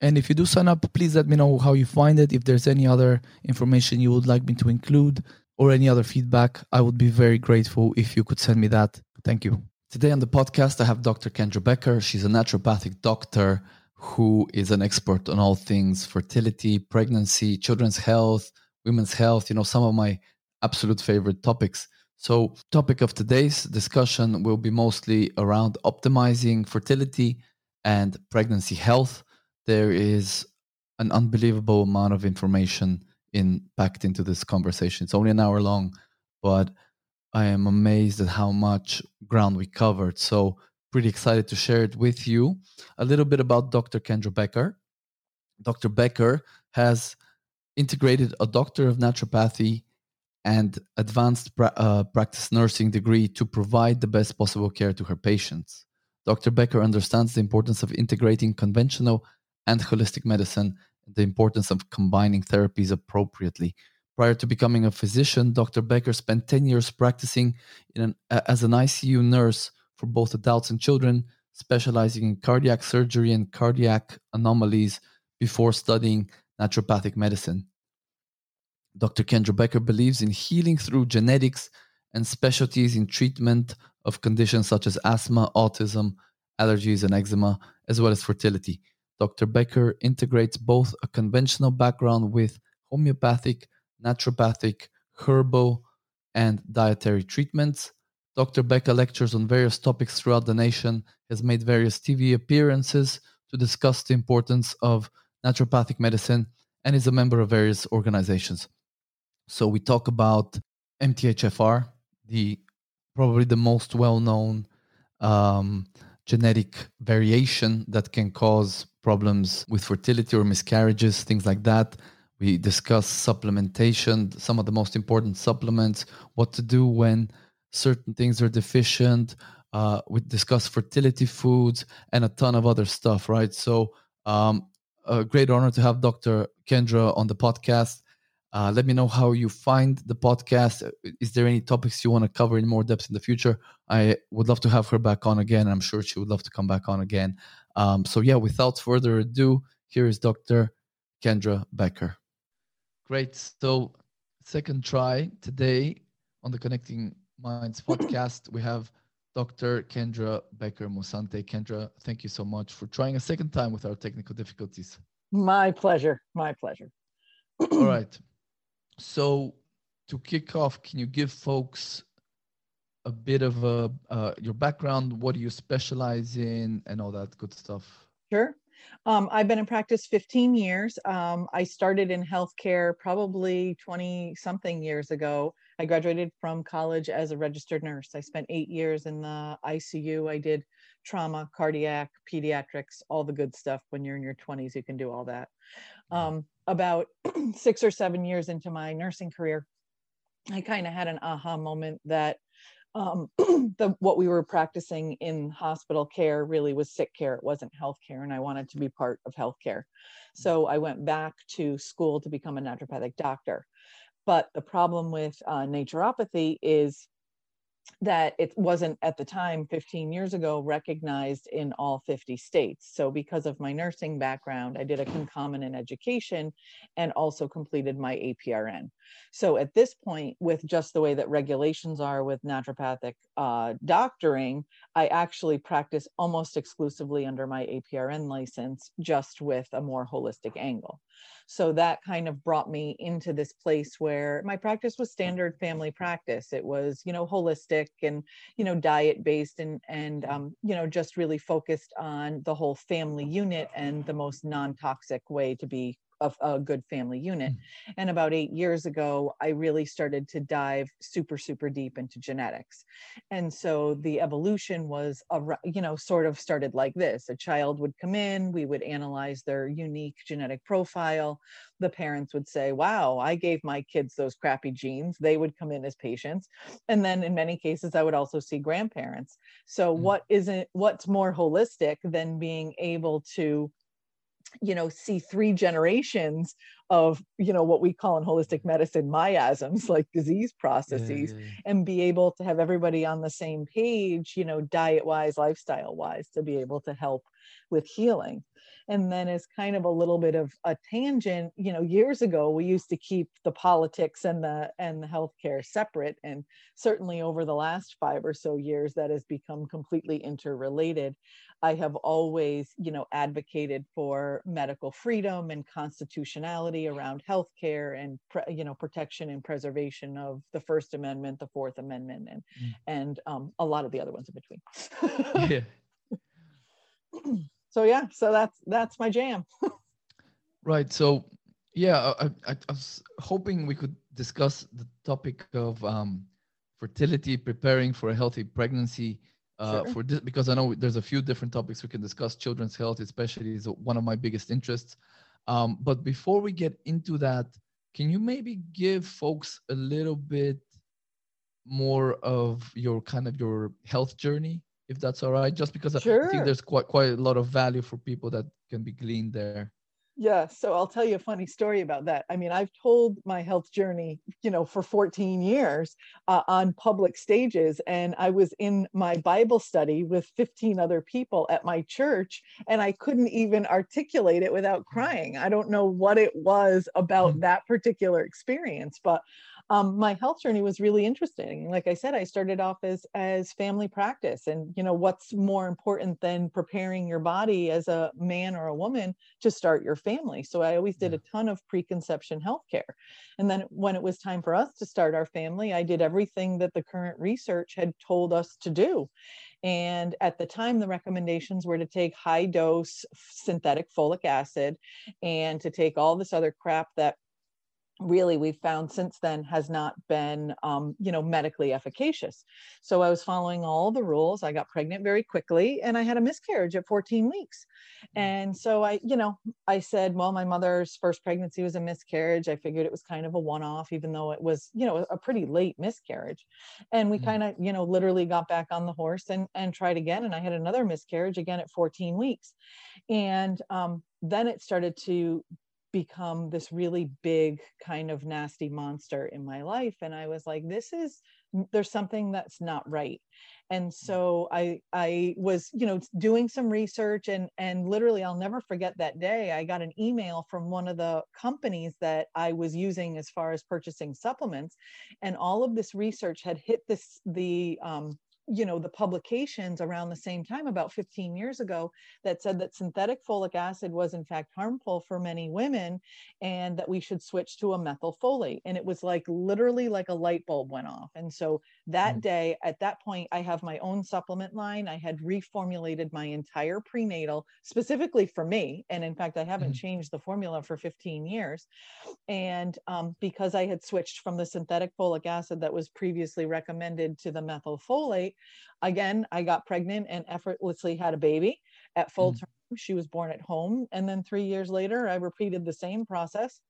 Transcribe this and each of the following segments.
And if you do sign up, please let me know how you find it. If there's any other information you would like me to include or any other feedback, I would be very grateful if you could send me that. Thank you. Today on the podcast, I have Dr. Kendra Becker. She's a naturopathic doctor who is an expert on all things fertility, pregnancy, children's health, women's health, you know, some of my absolute favorite topics. So, topic of today's discussion will be mostly around optimizing fertility and pregnancy health. There is an unbelievable amount of information in packed into this conversation. It's only an hour long, but I am amazed at how much ground we covered. So pretty excited to share it with you. A little bit about Dr. Kendra Becker. Dr. Becker has integrated a doctor of naturopathy and advanced pra- uh, practice nursing degree to provide the best possible care to her patients. Dr. Becker understands the importance of integrating conventional and holistic medicine and the importance of combining therapies appropriately. Prior to becoming a physician, Dr. Becker spent 10 years practicing an, as an ICU nurse for both adults and children, specializing in cardiac surgery and cardiac anomalies before studying naturopathic medicine. Dr. Kendra Becker believes in healing through genetics and specialties in treatment of conditions such as asthma, autism, allergies, and eczema, as well as fertility. Dr. Becker integrates both a conventional background with homeopathic, naturopathic, herbal, and dietary treatments, Dr. Becker lectures on various topics throughout the nation, has made various TV appearances to discuss the importance of naturopathic medicine, and is a member of various organizations. So we talk about MTHFR, the probably the most well-known um, genetic variation that can cause problems with fertility or miscarriages, things like that. We discuss supplementation, some of the most important supplements, what to do when certain things are deficient. Uh, we discuss fertility foods and a ton of other stuff, right? So, um, a great honor to have Dr. Kendra on the podcast. Uh, let me know how you find the podcast. Is there any topics you want to cover in more depth in the future? I would love to have her back on again. I'm sure she would love to come back on again. Um, so, yeah, without further ado, here is Dr. Kendra Becker. Great. So, second try today on the Connecting Minds podcast. We have Dr. Kendra Becker Musante. Kendra, thank you so much for trying a second time with our technical difficulties. My pleasure. My pleasure. All right. So, to kick off, can you give folks a bit of a, uh, your background? What do you specialize in, and all that good stuff? Sure. Um, I've been in practice 15 years. Um, I started in healthcare probably 20 something years ago. I graduated from college as a registered nurse. I spent eight years in the ICU. I did trauma, cardiac, pediatrics, all the good stuff. When you're in your 20s, you can do all that. Mm-hmm. Um, about six or seven years into my nursing career, I kind of had an aha moment that um, the what we were practicing in hospital care really was sick care. It wasn't health care, and I wanted to be part of health care. So I went back to school to become a naturopathic doctor but the problem with uh, naturopathy is that it wasn't at the time 15 years ago recognized in all 50 states. So because of my nursing background i did a concomitant education and also completed my aprn so at this point with just the way that regulations are with naturopathic uh, doctoring i actually practice almost exclusively under my aprn license just with a more holistic angle so that kind of brought me into this place where my practice was standard family practice. It was, you know, holistic and, you know, diet based and, and, um, you know, just really focused on the whole family unit and the most non toxic way to be of a good family unit. Mm. And about eight years ago, I really started to dive super, super deep into genetics. And so the evolution was, a, you know, sort of started like this a child would come in, we would analyze their unique genetic profile. The parents would say, Wow, I gave my kids those crappy genes. They would come in as patients. And then in many cases, I would also see grandparents. So, mm. what isn't, what's more holistic than being able to you know see three generations of you know what we call in holistic medicine miasms like disease processes yeah, yeah, yeah. and be able to have everybody on the same page you know diet wise lifestyle wise to be able to help with healing and then as kind of a little bit of a tangent you know years ago we used to keep the politics and the and the healthcare separate and certainly over the last five or so years that has become completely interrelated. I have always you know advocated for medical freedom and constitutionality around healthcare and you know protection and preservation of the first amendment the fourth amendment and mm. and um, a lot of the other ones in between. Yeah so yeah so that's that's my jam. Right so yeah I, I, I, was hoping we could discuss the topic of um, fertility preparing for a healthy pregnancy uh, sure. for this because i know there's a few different topics we can discuss children's health especially is one of my biggest interests. Um, but before we get into that can you maybe give folks a little bit more of your kind of your health journey if that's all right just because sure. i think there's quite quite a lot of value for people that can be gleaned there yeah so i'll tell you a funny story about that i mean i've told my health journey you know for 14 years uh, on public stages and i was in my bible study with 15 other people at my church and i couldn't even articulate it without crying i don't know what it was about mm. that particular experience but um, my health journey was really interesting. Like I said, I started off as as family practice, and you know what's more important than preparing your body as a man or a woman to start your family. So I always did a ton of preconception healthcare, and then when it was time for us to start our family, I did everything that the current research had told us to do. And at the time, the recommendations were to take high dose synthetic folic acid and to take all this other crap that really we've found since then has not been um, you know medically efficacious so i was following all the rules i got pregnant very quickly and i had a miscarriage at 14 weeks mm. and so i you know i said well my mother's first pregnancy was a miscarriage i figured it was kind of a one-off even though it was you know a pretty late miscarriage and we mm-hmm. kind of you know literally got back on the horse and and tried again and i had another miscarriage again at 14 weeks and um, then it started to become this really big kind of nasty monster in my life and i was like this is there's something that's not right and mm. so i i was you know doing some research and and literally i'll never forget that day i got an email from one of the companies that i was using as far as purchasing supplements and all of this research had hit this the um, you know the publications around the same time about 15 years ago that said that synthetic folic acid was in fact harmful for many women and that we should switch to a methylfolate and it was like literally like a light bulb went off. And so that mm. day at that point i have my own supplement line. I had reformulated my entire prenatal specifically for me. And in fact i haven't mm. changed the formula for 15 years. And um, because i had switched from the synthetic folic acid that was previously recommended to the methylfolate Again, I got pregnant and effortlessly had a baby at full mm. term. She was born at home. And then three years later, I repeated the same process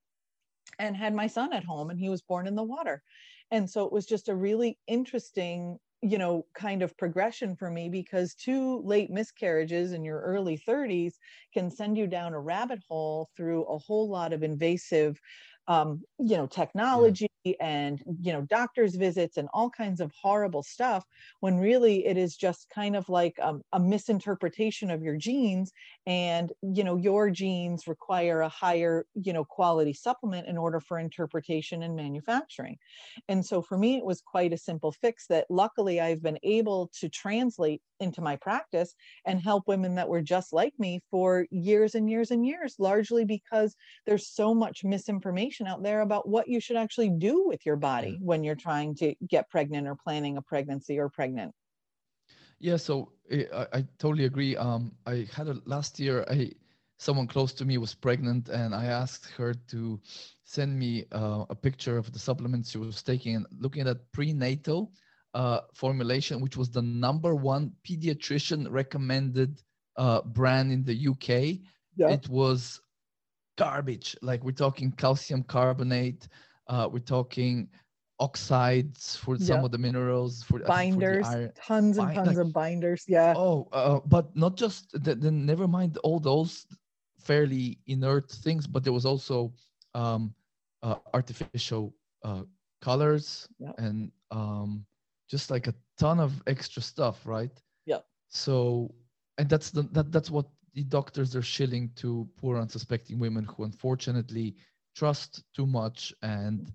and had my son at home, and he was born in the water. And so it was just a really interesting you know kind of progression for me because two late miscarriages in your early 30s can send you down a rabbit hole through a whole lot of invasive um, you know technology yeah. and you know doctors visits and all kinds of horrible stuff when really it is just kind of like um, a misinterpretation of your genes and you know your genes require a higher you know quality supplement in order for interpretation and manufacturing and so for me it was quite a simple fix that luckily i've been able to translate into my practice and help women that were just like me for years and years and years largely because there's so much misinformation out there about what you should actually do with your body when you're trying to get pregnant or planning a pregnancy or pregnant. Yeah so eh, i, I totally agree. Um i had a last year i someone close to me was pregnant and i asked her to send me uh, a picture of the supplements she was taking and looking at prenatal uh, formulation which was the number one pediatrician recommended uh, brand in the uk yeah. it was garbage. Like we're talking calcium carbonate, uh, we're talking oxides for yep. some of the minerals for binders for tons and tons like, of binders yeah oh uh, but not just then never mind all those fairly inert things but there was also um, uh, artificial uh, colors yep. and um, just like a ton of extra stuff right? Yeah. So and that's the that, that's what the doctors are shilling to poor unsuspecting women who unfortunately trust too much. And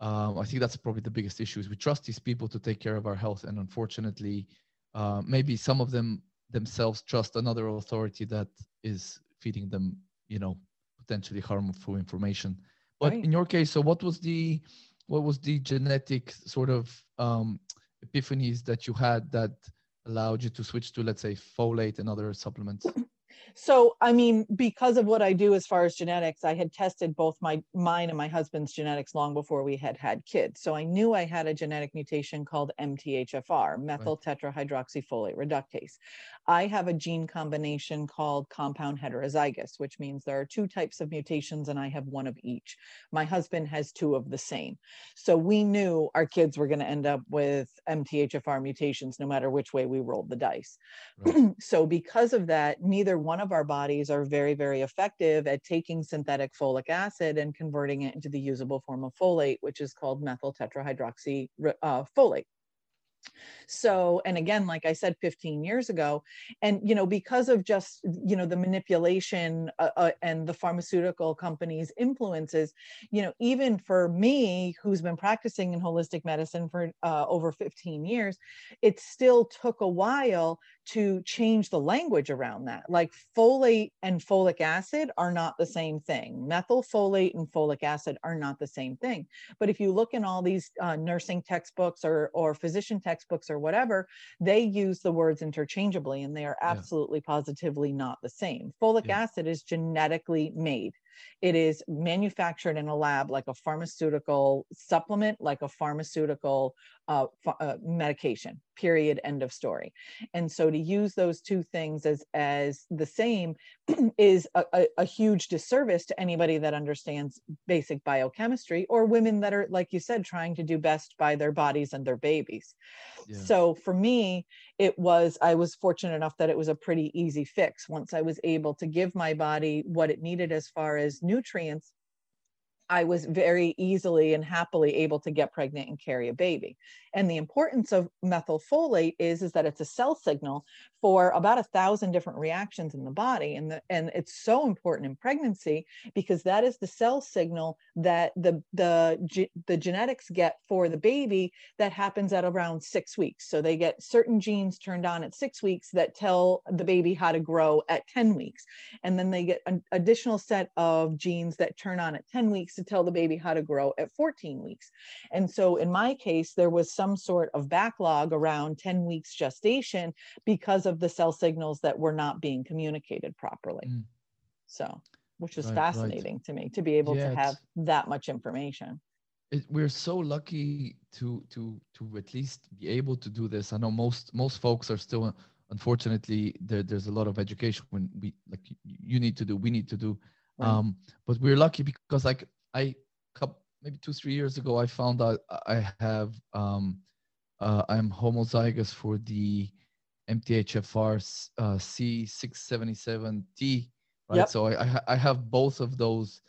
um, i think that's probably the biggest issue is we trust these people to take care of our health. And unfortunately uh, maybe some of them themselves trust another authority that is feeding them you know potentially harmful information. But right. in your case so what was the what was the genetic sort of um, epiphanies that you had that allowed you to switch to let's say folate and other supplements so i mean because of what i do as far as genetics i had tested both my mine and my husband's genetics long before we had had kids. So i knew i had a genetic mutation called mthfr methyl tetrahydroxyfolate reductase. I have a gene combination called compound heterozygous which means there are two types of mutations and i have one of each. My husband has two of the same. So we knew our kids were going to end up with mthfr mutations no matter which way we rolled the dice. Right. so because of that neither one of our bodies are very, very effective at taking synthetic folic acid and converting it into the usable form of folate, which is called methyl tetrahydroxy uh, folate so and again like i said 15 years ago and you know because of just you know the manipulation uh, uh, and the pharmaceutical companies influences you know even for me who's been practicing in holistic medicine for uh, over 15 years it still took a while to change the language around that. Like folate and folic acid are not the same thing. Methylfolate and folic acid are not the same thing. But if you look in all these uh, nursing textbooks or or physician textbooks textbooks or whatever, they use the words interchangeably and they are absolutely yeah. positively not the same. Folic yeah. acid is genetically made. It is manufactured in a lab like a pharmaceutical supplement, like a pharmaceutical uh, uh, medication. Period. End of story. And so to use those two things as as the same is a, a, a huge disservice to anybody that understands basic biochemistry or women that are, like you said, trying to do best by their bodies and their babies. Yeah. So for me, it was I was fortunate enough that it was a pretty easy fix once I was able to give my body what it needed as far as nutrients I was very easily and happily able to get pregnant and carry a baby. And the importance of methylfolate is, is that it's a cell signal for about a thousand different reactions in the body. And, the, and it's so important in pregnancy because that is the cell signal that the, the, the genetics get for the baby that happens at around six weeks. So they get certain genes turned on at six weeks that tell the baby how to grow at 10 weeks. And then they get an additional set of genes that turn on at 10 weeks to tell the baby how to grow at 14 weeks. And so in my case, there was some sort of backlog around 10 weeks gestation because of the cell signals that were not being communicated properly. Mm. So, which is right, fascinating right. to me to be able yeah, to have that much information. It, we're so lucky to to to at least be able to do this. I know most most folks are still unfortunately there, there's a lot of education when we like you need to do we need to do um but we're lucky because like I maybe two three years ago I found out I have um, uh, I'm homozygous for the MTHFR uh, C677T. Right, yep. so I I have both of those.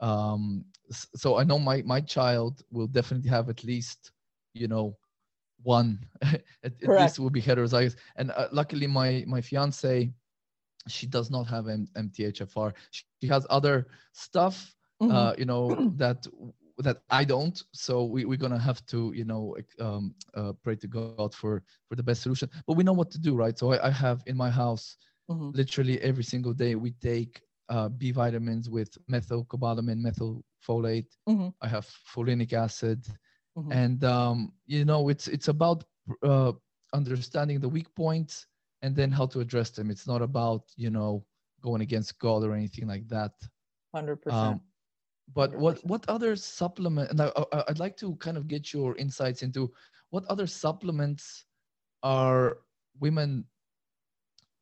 Um so i know my my child will definitely have at least you know one. At, at least will be heterozygous. And uh, luckily my my fiance she does not have M- mthfr she has other stuff mm-hmm. uh you know that that i don't so we, we're gonna have to you know um uh, pray to god for for the best solution but we know what to do right so i, I have in my house mm-hmm. literally every single day we take uh, B vitamins with methylcobalamin, methylfolate. Mm-hmm. I have folinic acid, mm-hmm. and um, you know it's it's about uh, understanding the weak points and then how to address them. It's not about you know going against God or anything like that. Hundred um, percent. But what what other supplement? And I, I'd like to kind of get your insights into what other supplements are women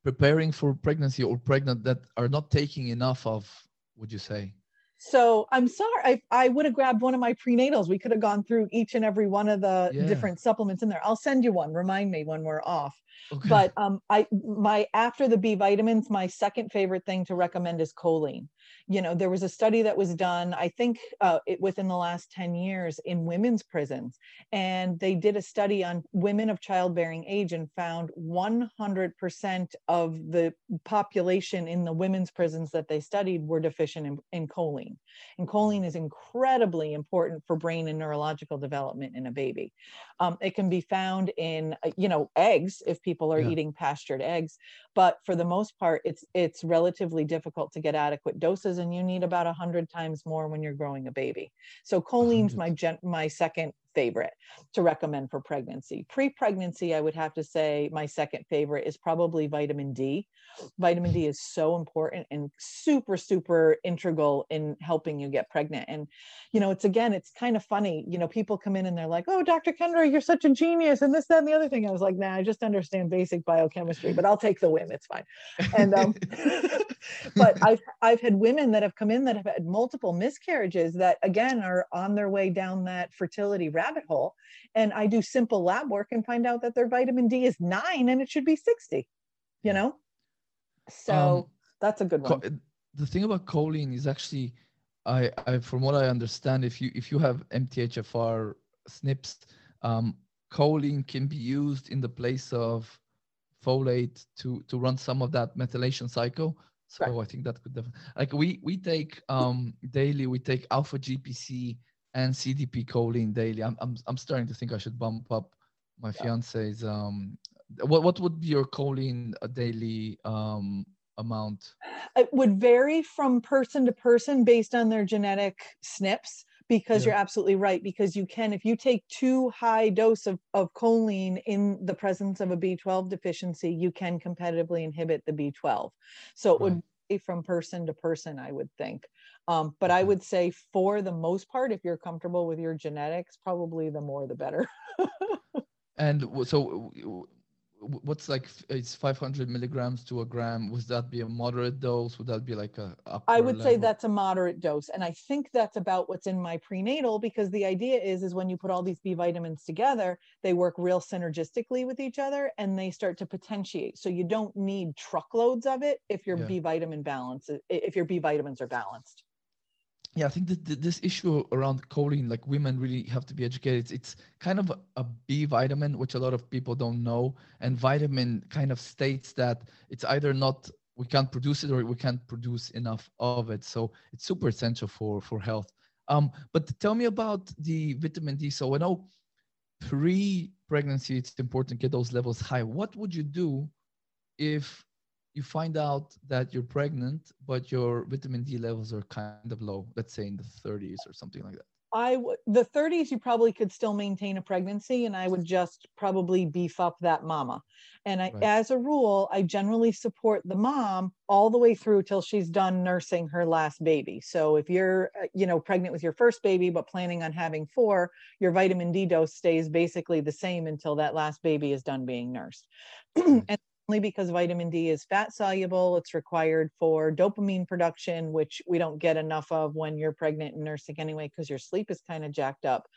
preparing for pregnancy or pregnant that are not taking enough of would you say so i'm sorry i, I would have grabbed one of my prenatals we could have gone through each and every one of the yeah. different supplements in there i'll send you one remind me when we're off okay. but um i my after the b vitamins my second favorite thing to recommend is choline you know there was a study that was done i think uh, it, within the last 10 years in women's prisons. And they did a study on women of childbearing age and found 100% of the population in the women's prisons that they studied were deficient in, in choline. And choline is incredibly important for brain and neurological development in a baby. Um, it can be found in uh, you know eggs if people are yeah. eating pastured eggs. But for the most part it's it's relatively difficult to get adequate doses and you need about 100 times more when you're growing a baby. So choline's my gen- my second favorite to recommend for pregnancy. Pre pregnancy, I would have to say my second favorite is probably vitamin D. Vitamin D is so important and super, super integral in helping you get pregnant. And, you know, it's again, it's kind of funny. You know, people come in and they're like, oh, Dr. Kendra, you're such a genius, and this, that, and the other thing. I was like, nah, I just understand basic biochemistry, but I'll take the win. It's fine. And, um, but I've, I've had women that have come in that have had multiple miscarriages that, again, are on their way down that fertility route rabbit hole and I do simple lab work and find out that their vitamin D is nine and it should be 60, you know? So um, that's a good one. The thing about choline is actually, I, I, from what I understand, if you if you have MTHFR SNPs, um, choline can be used in the place of folate to to run some of that methylation cycle. So right. I think that could definitely like we we take um daily we take alpha GPC and CDP choline daily. I'm, I'm, I'm starting to think I should bump up my yeah. fiance's. Um, what, what would be your choline uh, daily um, amount? It would vary from person to person based on their genetic SNPs because yeah. you're absolutely right because you can if you take too high dose of, of choline in the presence of a b12 deficiency you can competitively inhibit the b12 so it right. would from person to person i would think um, but I would say for the most part, if you're comfortable with your genetics, probably the more the better. and so what's like it's 500 milligrams to a gram would that be a moderate dose would that be like a i would level? say that's a moderate dose and i think that's about what's in my prenatal because the idea is is when you put all these b vitamins together they work real synergistically with each other and they start to potentiate so you don't need truckloads of it if your yeah. b vitamin balance if your b vitamins are balanced yeah, I think that this issue around choline, like women really have to be educated. It's, kind of a B vitamin, which a lot of people don't know. And vitamin kind of states that it's either not we can't produce it or we can't produce enough of it. So it's super essential for for health. Um, but tell me about the vitamin D. So I know pre-pregnancy, it's important to get those levels high. What would you do if you find out that you're pregnant, but your vitamin D levels are kind of low, let's say in the 30s or something like that? I w- the 30s you probably could still maintain a pregnancy and I would just probably beef up that mama. And I, right. as a rule, I generally support the mom all the way through till she's done nursing her last baby. So if you're uh, you know pregnant with your first baby but planning on having four, your vitamin D dose stays basically the same until that last baby is done being nursed. and only because vitamin D is fat soluble. It's required for dopamine production, which we don't get enough of when you're pregnant and nursing anyway, because your sleep is kind of jacked up.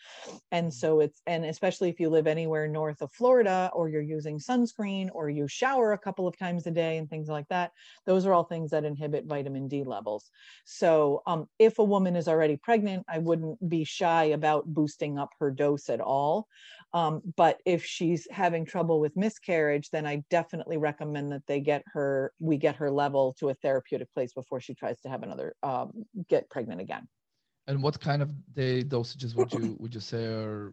And so it's, and especially if you live anywhere north of Florida or you're using sunscreen or you shower a couple of times a day and things like that, those are all things that inhibit vitamin D levels. So um, if a woman is already pregnant, I wouldn't be shy about boosting up her dose at all. Um, but if she's having trouble with miscarriage, then I definitely recommend that they get her, we get her level to a therapeutic place before she tries to have another, um, get pregnant again. And what kind of day dosages would you would you say are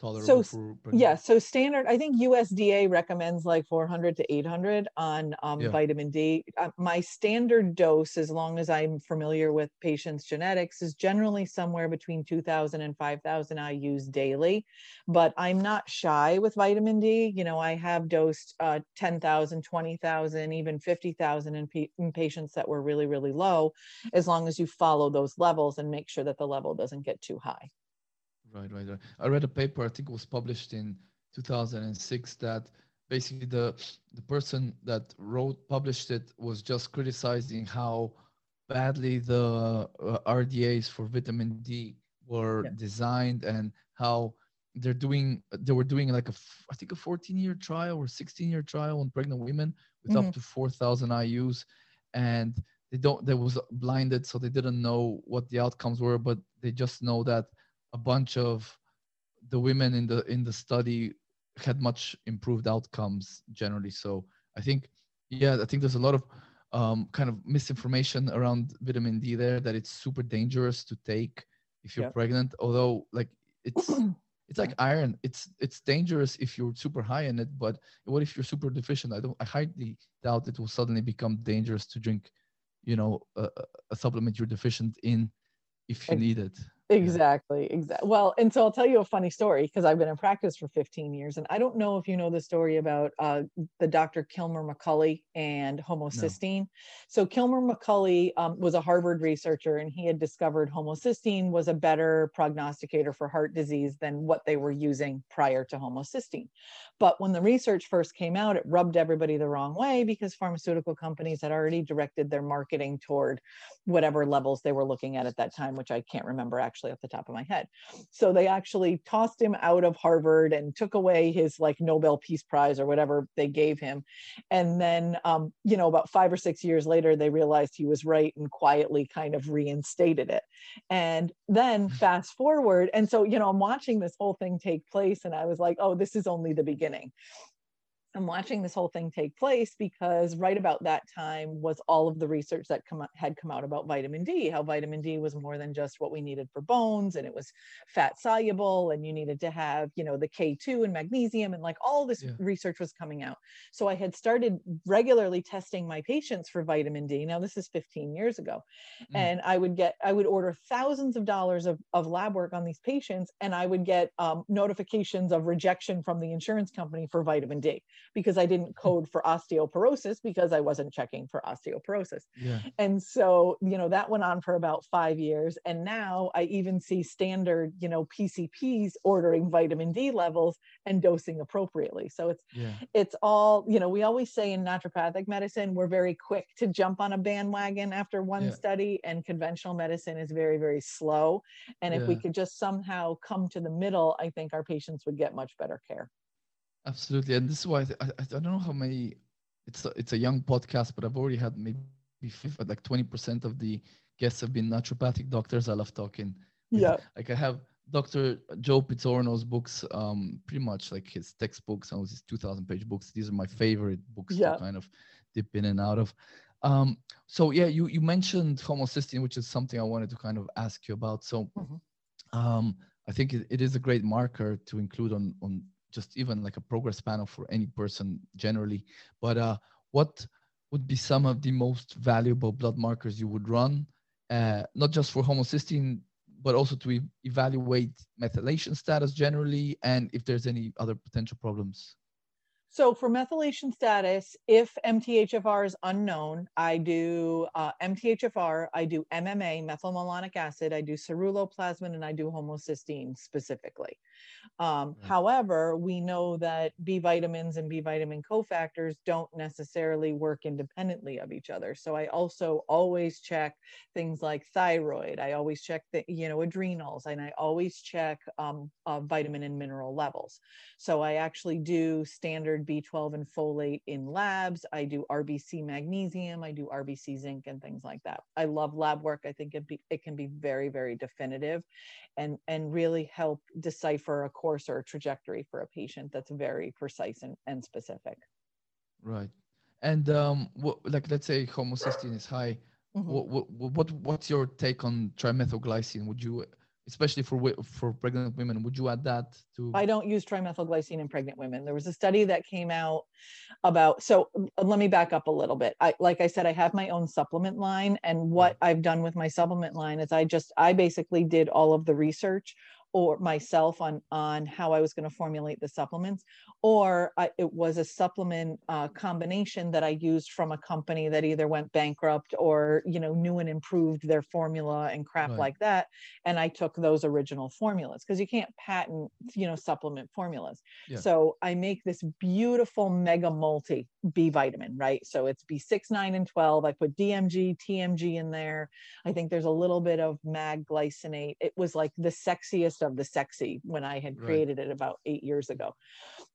tolerable so yeah so standard i think usda recommends like 400 to 800 on um, yeah. vitamin d. Uh, my standard dose as long as i'm familiar with patients genetics is generally somewhere between 2000 and 5000 i use daily but i'm not shy with vitamin d. You know i have dosed uh, 10000 20000 even 50000 in, in patients that were really really low as long as you follow those levels and make sure that the level doesn't get too high Right, right, right. I read a paper, I think it was published in 2006, that basically the the person that wrote published it was just criticizing how badly the uh, RDAs for vitamin D were yeah. designed and how they're doing they were doing like a I think a 14 year trial or 16 year trial on pregnant women with mm-hmm. up to 4,000 IUs and they don't they was blinded so they didn't know what the outcomes were but they just know that a bunch of the women in the in the study had much improved outcomes generally. So I think, yeah, I think there's a lot of um, kind of misinformation around vitamin D there that it's super dangerous to take if you're yep. pregnant. Although, like, it's it's like iron. It's it's dangerous if you're super high in it, but what if you're super deficient? I don't. I highly doubt it will suddenly become dangerous to drink, you know, a, a supplement you're deficient in if you need it. Exactly, exactly. Well, and so I'll tell you a funny story because I've been in practice for 15 years, and I don't know if you know the story about uh, the Dr. Kilmer McCully and homocysteine. No. So Kilmer McCully um, was a Harvard researcher, and he had discovered homocysteine was a better prognosticator for heart disease than what they were using prior to homocysteine. But when the research first came out, it rubbed everybody the wrong way because pharmaceutical companies had already directed their marketing toward whatever levels they were looking at at that time, which I can't remember actually off the top of my head. So they actually tossed him out of Harvard and took away his like Nobel Peace Prize or whatever they gave him. And then, um, you know, about five or six years later, they realized he was right and quietly kind of reinstated it. And then fast forward, and so, you know, I'm watching this whole thing take place, and I was like, oh, this is only the beginning. I'm watching this whole thing take place because right about that time was all of the research that come, had come out about vitamin D, how vitamin D was more than just what we needed for bones and it was fat soluble and you needed to have, you know, the K2 and magnesium and like all this yeah. research was coming out. So I had started regularly testing my patients for vitamin D. Now this is 15 years ago. Mm. And I would get, I would order thousands of dollars of, of lab work on these patients and I would get um, notifications of rejection from the insurance company for vitamin D because I didn't code for osteoporosis because I wasn't checking for osteoporosis. Yeah. And so, you know, that went on for about five years. And now I even see standard, you know, PCPs ordering vitamin D levels and dosing appropriately. So it's yeah. it's all, you know, we always say in naturopathic medicine, we're very quick to jump on a bandwagon after one yeah. study, and conventional medicine is very, very slow. And if we could just somehow come to the middle, I think our patients would get much better care. Absolutely, and this is why I, I, I don't know how many. It's a, it's a young podcast, but I've already had maybe like twenty percent of the guests have been naturopathic doctors. I love talking. Yeah, like I have Dr. Joe Pizzorno's books, um, pretty much like his textbooks and his 2,000 page books. These are my favorite books yeah. to kind of dip in and out of. Um, so yeah, you you mentioned homocysteine, which is something I wanted to kind of ask you about. So, mm-hmm. um, I think it, it is a great marker to include on on just even like a progress panel for any person generally. But uh, what would be some of the most valuable blood markers you would run, uh, not just for homocysteine, but also to e- evaluate methylation status generally, and if there's any other potential problems? So for methylation status, if MTHFR is unknown, I do uh, MTHFR, I do MMA, methylmalonic acid, I do ceruloplasmin, and I do homocysteine specifically. Um, Right. However, we know that B vitamins and B vitamin cofactors don't necessarily work independently of each other. So I also always check things like thyroid. I always check the, you know, adrenals, and I always check um, uh, vitamin and mineral levels. So I actually do standard B12 and folate in labs. I do RBC magnesium. I do RBC zinc and things like that. I love lab work. I think it, be, it can be very, very definitive and, and really help decipher a course or a trajectory for a patient that's very precise and, and specific. Right. And um, what, like let's say homocysteine is high. Mhm. What, what what what's your take on trimethylglycine? Would you, especially for for pregnant women, would you add that to? I don't use trimethylglycine in pregnant women. There was a study that came out about, so uh, let me back up a little bit. I, like I said, I have my own supplement line and what I've done with my supplement line is I just, I basically did all of the research or myself on, on how I was going to formulate the supplements, or I, it was a supplement uh, combination that I used from a company that either went bankrupt or, you know, new and improved their formula and crap Right. like that. And I took those original formulas because you can't patent, you know, supplement formulas. Yeah. So I make this beautiful mega multi B vitamin, right? So it's B6, 9, and 12. I put DMG, TMG in there. I think there's a little bit of mag glycinate. It was like the sexiest of the sexy when I had Right. created it about eight years ago.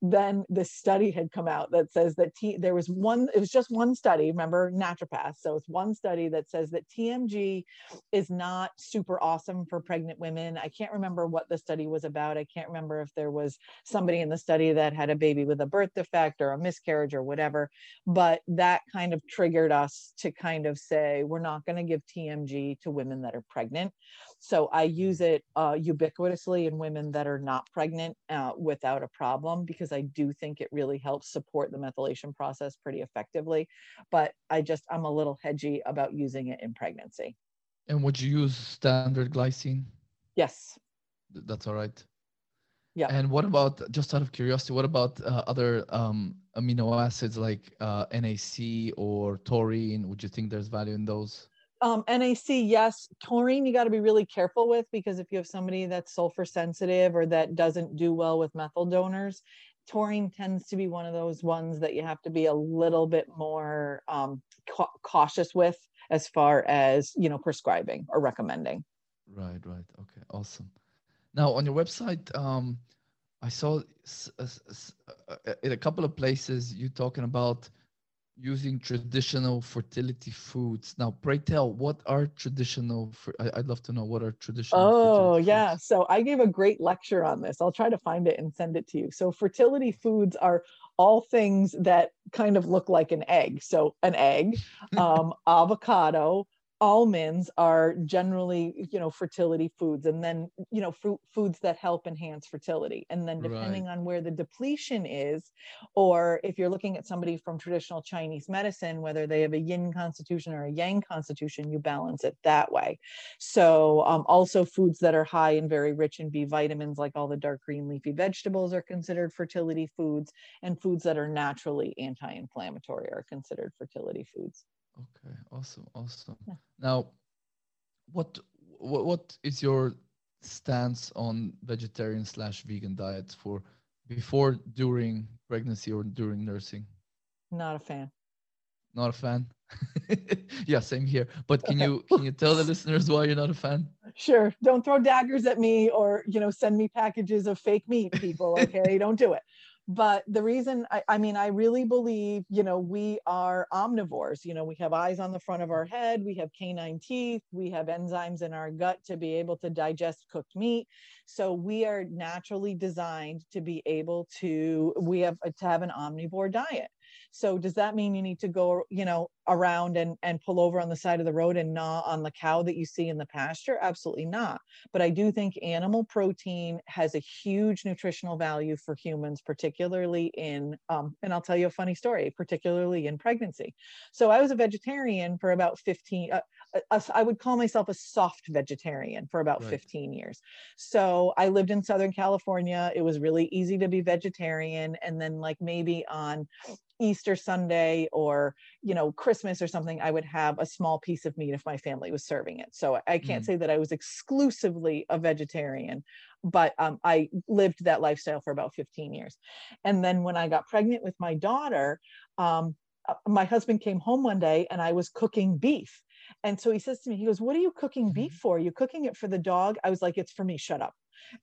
Then this study had come out that says that T, there was one, it was just one study, remember naturopath. So it's one study that says that TMG is not super awesome for pregnant women. I can't remember what the study was about. I can't remember if there was somebody in the study that had a baby with a birth defect or a miscarriage or whatever. But that kind of triggered us to kind of say, we're not going to give TMG to women that are pregnant. So I use it uh, ubiquitously in women that are not pregnant uh, without a problem because I do think it really helps support the methylation process pretty effectively. But I just, I'm a little hedgy about using it in pregnancy. And would you use standard glycine? Yes. That's all right. Yeah. And what about, just out of curiosity, what about uh, other um, amino acids like uh, NAC or taurine? Would you think there's value in those? Um, NAC, yes. Taurine, you got to be really careful with because if you have somebody that's sulfur sensitive or that doesn't do well with methyl donors, taurine tends to be one of those ones that you have to be a little bit more um, cau- cautious with as far as you know prescribing or recommending. Right, right. Okay, awesome. Now on your website, um, I saw uh, uh, in a couple of places you talking about using traditional fertility foods. Now, pray tell, what are traditional? fer- I, I'd love to know what are traditional. Oh, yeah. foods? So I gave a great lecture on this. I'll try to find it and send it to you. So, fertility foods are all things that kind of look like an egg. So, an egg, um, avocado, almonds are generally, you know, fertility foods, and then, you know, fruit foods that help enhance fertility. And then, depending on where the depletion is, or if you're looking at somebody from traditional Chinese medicine, whether they have a yin constitution or a yang constitution, you balance it that way. So, um, also foods that are high and very rich in B vitamins, like all the dark green leafy vegetables, are considered fertility foods, and foods that are naturally anti inflammatory are considered fertility foods. Okay, awesome, awesome. Yeah. Now, what what what is your stance on vegetarian slash vegan diets for before, during pregnancy, or during nursing? Not a fan. Not a fan. yeah, same here. But can you can you tell the listeners why you're not a fan? Sure. Don't throw daggers at me or, you know, send me packages of fake meat, people. Okay. Don't do it. But the reason I, I mean, I really believe, you know, we are omnivores. You know, we have eyes on the front of our head, we have canine teeth, we have enzymes in our gut to be able to digest cooked meat. So we are naturally designed to be able to, we have to have an omnivore diet. So does that mean you need to go, you know, around and, and pull over on the side of the road and gnaw on the cow that you see in the pasture? Absolutely not. But I do think animal protein has a huge nutritional value for humans, particularly in, um, and I'll tell you a funny story, particularly in pregnancy. So I was a vegetarian for about 15, uh, a- I would call myself a soft vegetarian for about Right. 15 years. So I lived in Southern California. It was really easy to be vegetarian. And then, like, maybe on Easter Sunday or, you know, Christmas or something, I would have a small piece of meat if my family was serving it. So I can't mm. say that I was exclusively a vegetarian, but um, I lived that lifestyle for about 15 years. And then when I got pregnant with my daughter, um, uh, my husband came home one day and I was cooking beef. And so he says to me, he goes, What are you cooking beef mm-hmm. for? You're cooking it for the dog? I was like, It's for me, shut up.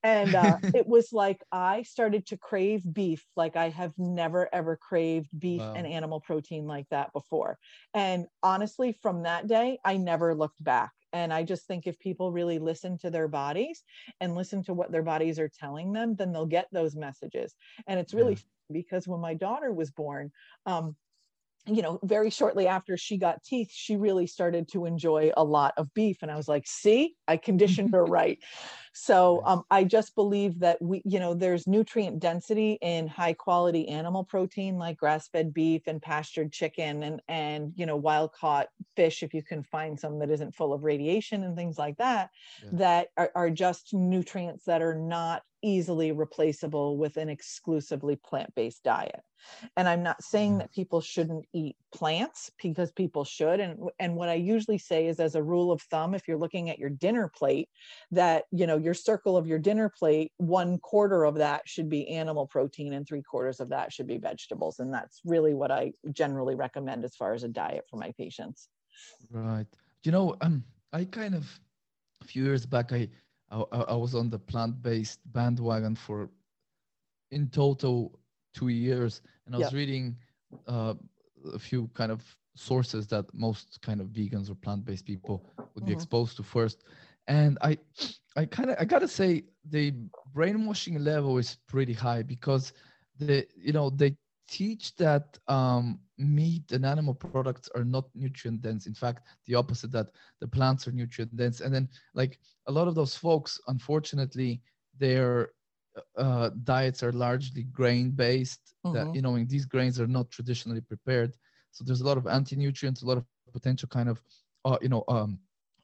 And uh, it was like I started to crave beef like I have never ever craved beef wow. and animal protein like that before. And honestly, from that day, I never looked back. And I just think if people really listen to their bodies and listen to what their bodies are telling them, then they'll get those messages. And it's really yeah. because when my daughter was born, um, you know, very shortly after she got teeth, she really started to enjoy a lot of beef. And I was like, see, I conditioned her right. So um, I just believe that we, you know, there's nutrient density in high quality animal protein like grass fed beef and pastured chicken and, and, you know, wild caught fish, if you can find some that isn't full of radiation and things like that, yeah. that are, are just nutrients that are not easily replaceable with an exclusively plant based diet. And I'm not saying mm-hmm. that people shouldn't eat plants because people should. And, and what I usually say is, as a rule of thumb, if you're looking at your dinner plate, that, you know, your circle of your dinner plate, one quarter of that should be animal protein and three quarters of that should be vegetables. And that's really what I generally recommend as far as a diet for my patients. Right. You know, um, I kind of, a few years back, I, I, I was on the plant-based bandwagon for in total two years, and I was reading uh, a few kind of sources that most kind of vegans or plant-based people would be mm-hmm. exposed to first. And I, I kind of I gotta say the brainwashing level is pretty high because the you know they teach that um, meat and animal products are not nutrient dense. In fact, the opposite that the plants are nutrient dense. And then like a lot of those folks, unfortunately, their uh, diets are largely grain based. Mm-hmm. That you know, and these grains are not traditionally prepared. So there's a lot of anti-nutrients, a lot of potential kind of, uh, you know, um,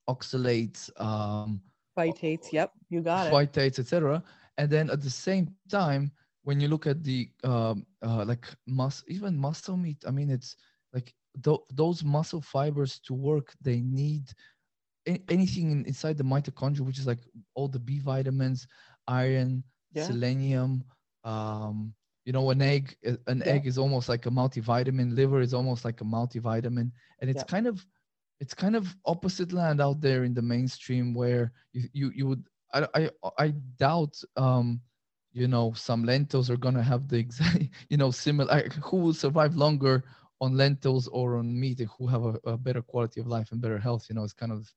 oxalates, um, phytates. Yep, you got it. Phytates, etc. And then at the same time, when you look at the um, uh, like mus even muscle meat i mean it's like th- those muscle fibers to work they need anything in, inside the mitochondria which is like all the b vitamins iron yeah. selenium um, you know an egg an yeah. egg is almost like a multivitamin liver is almost like a multivitamin and it's yeah. kind of it's kind of opposite land out there in the mainstream where you you, you would I, I i doubt um you know some lentils are going to have the exact you know similar who will survive longer on lentils or on meat and who have a, a, better quality of life and better health you know it's kind of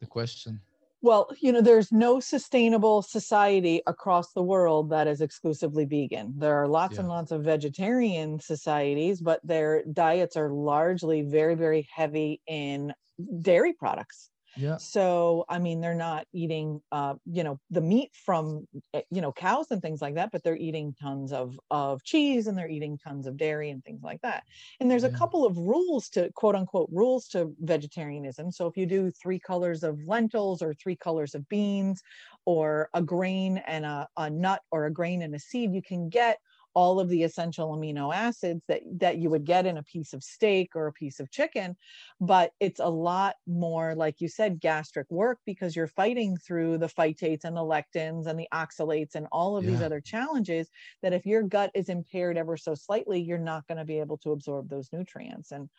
the question. Well you know there's no sustainable society across the world that is exclusively vegan. There are lots yeah. and lots of vegetarian societies but their diets are largely very very heavy in dairy products yeah. So, I mean, they're not eating, uh, you know, the meat from, eh, you know, cows and things like that, but they're eating tons of of cheese and they're eating tons of dairy and things like that. And there's yeah. a couple of rules to quote unquote rules to vegetarianism. So if you do three colors of lentils or three colors of beans, or a grain and a, a nut or a grain and a seed, you can get all of the essential amino acids that that you would get in a piece of steak or a piece of chicken but it's a lot more like you said gastric work because you're fighting through the phytates and the lectins and the oxalates and all of yeah. these other challenges that if your gut is impaired ever so slightly you're not going to be able to absorb those nutrients and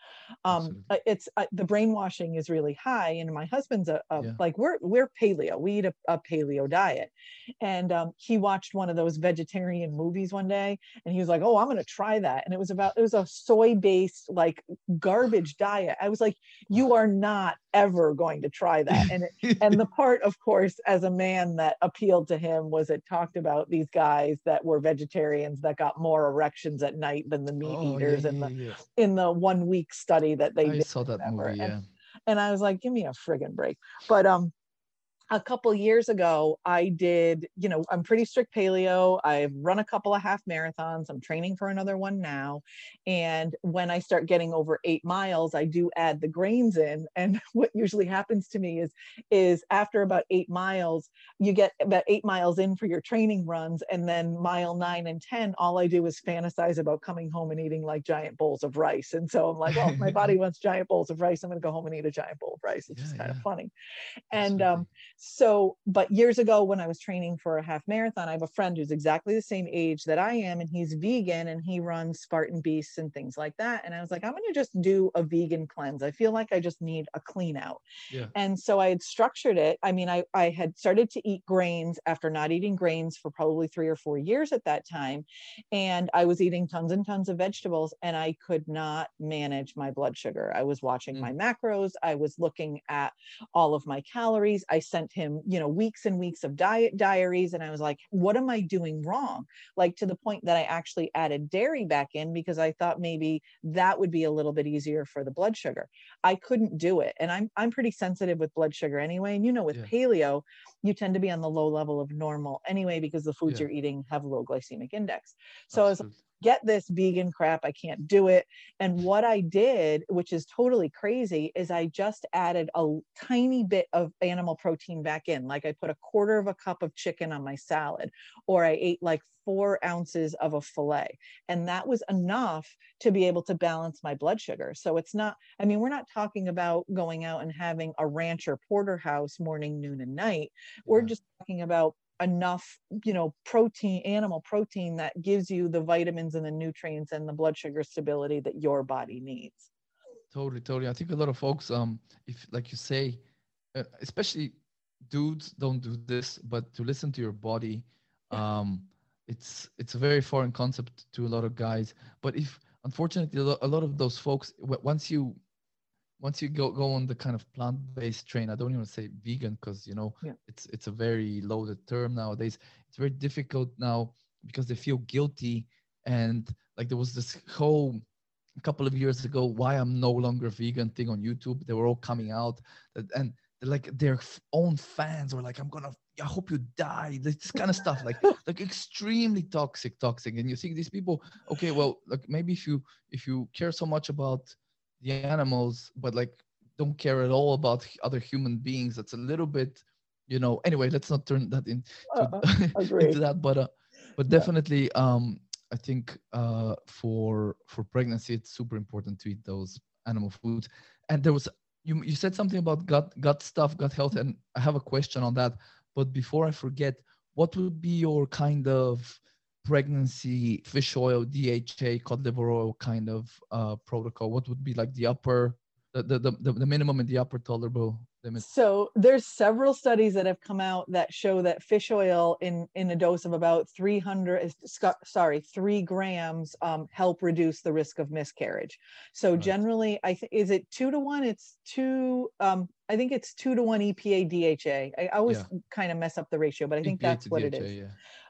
um it's uh, the brainwashing is really high and my husband's a, a yeah. like we're we're paleo we eat a, a paleo diet and um, he watched one of those vegetarian movies one day and he was like oh i'm going to try that and it was about it was a soy based like garbage diet i was like you are not ever going to try that and it, and the part of course as a man that appealed to him was it talked about these guys that were vegetarians that got more erections at night than the meat oh, eaters yeah, in the yeah. in the one week study that they I saw that movie, yeah. And, and I was like, give me a friggin' break. But um, a couple years ago i did you know i'm pretty strict paleo i've run a couple of half marathons i'm training for another one now and when i start getting over eight miles i do add the grains in and what usually happens to me is is after about eight miles you get about eight miles in for your training runs and then mile nine and ten all i do is fantasize about coming home and eating like giant bowls of rice and so i'm like oh my body wants giant bowls of rice i'm going to go home and eat a giant bowl of rice it's yeah, just kind yeah. of funny and um so but years ago when i was training for a half marathon i have a friend who's exactly the same age that i am and he's vegan and he runs spartan beasts and things like that. And i was like i'm going to just do a vegan cleanse. I feel like i just need a clean out. Yeah. and so i had structured it. I mean i i had started to eat grains after not eating grains for probably three or four years at that time. And i was eating tons and tons of vegetables and i could not manage my blood sugar. I was watching mm. my macros. I was looking at all of my calories. I sent sent him, you know, weeks and weeks of diet diaries. And I was like, what am I doing wrong? Like to the point that I actually added dairy back in because I thought maybe that would be a little bit easier for the blood sugar. I couldn't do it. And I'm I'm pretty sensitive with blood sugar anyway. And you know, with yeah. paleo, you tend to be on the low level of normal anyway because the foods yeah. you're eating have low glycemic index. So Absolutely. I was get this vegan crap. I can't do it. And mm. what I did, which is totally crazy, is I just added a tiny bit of animal protein back in. Like I put a quarter of a cup of chicken on my salad, or I ate like four ounces of a filet. And that was enough to be able to balance my blood sugar. So it's not, I mean, we're not talking about going out and having a rancher porterhouse morning, noon, and night. Yeah. We're just talking about enough you know protein animal protein that gives you the vitamins and the nutrients and the blood sugar stability that your body needs. Totally totally. I think a lot of folks um if like you say uh, especially dudes don't do this but to listen to your body um it's it's a very foreign concept to a lot of guys. But if unfortunately a lot of those folks once you once you go go on the kind of plant-based train i don't even say vegan because you know yeah. it's it's a very loaded term nowadays. It's very difficult now because they feel guilty. And like there was this whole a couple of years ago why i'm no longer vegan thing on youtube. They were all coming out that, and like their own fans were like i'm gonna i hope you die. This kind of stuff like like extremely toxic toxic. And you think these people okay well like maybe if you if you care so much about the animals, but like don't care at all about other human beings. That's a little bit, you know. Anyway, let's not turn that into, uh, into that. But uh, but definitely, um, I think uh, for for pregnancy, it's super important to eat those animal foods. And there was you you said something about gut gut stuff, gut health, and I have a question on that. But before I forget, what would be your kind of pregnancy fish oil dha cod liver oil kind of uh, protocol what would be like the upper the, the, the, the minimum and the upper tolerable limit so there's several studies that have come out that show that fish oil in in a dose of about 300 sorry three grams um, help reduce the risk of miscarriage so right. generally i think is it two to one it's two um, I think it's two to one EPA DHA. I always yeah. kind of mess up the ratio, but I think EPA that's what DHA, it is. Yeah.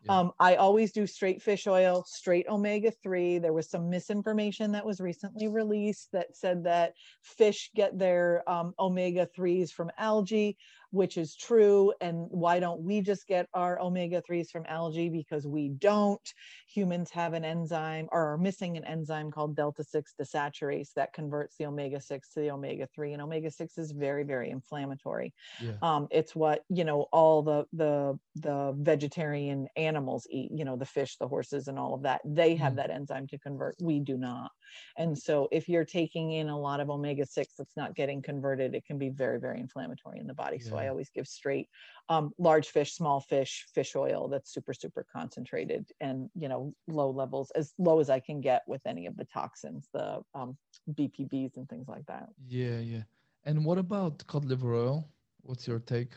Um, I always do straight fish oil, straight omega 3. There was some misinformation that was recently released that said that fish get their um, omega 3s from algae which is true. And why don't we just get our omega 3s from algae? Because we don't. Humans have an enzyme or are missing an enzyme called delta 6 desaturase that converts the omega 6 to the omega 3. And omega 6 is very, very inflammatory. Yeah. Um, it's what, you know, all the, the, the vegetarian animals eat, you know, the fish, the horses, and all of that. They have mm. that enzyme to convert. We do not. And so if you're taking in a lot of omega 6 that's not getting converted, it can be very, very inflammatory in the body. Yeah. So I always give straight um, large fish, small fish, fish oil that's super, super concentrated and, you know, low levels, as low as I can get with any of the toxins, the um, BPBs and things like that. Yeah, yeah. And what about cod liver oil? What's your take?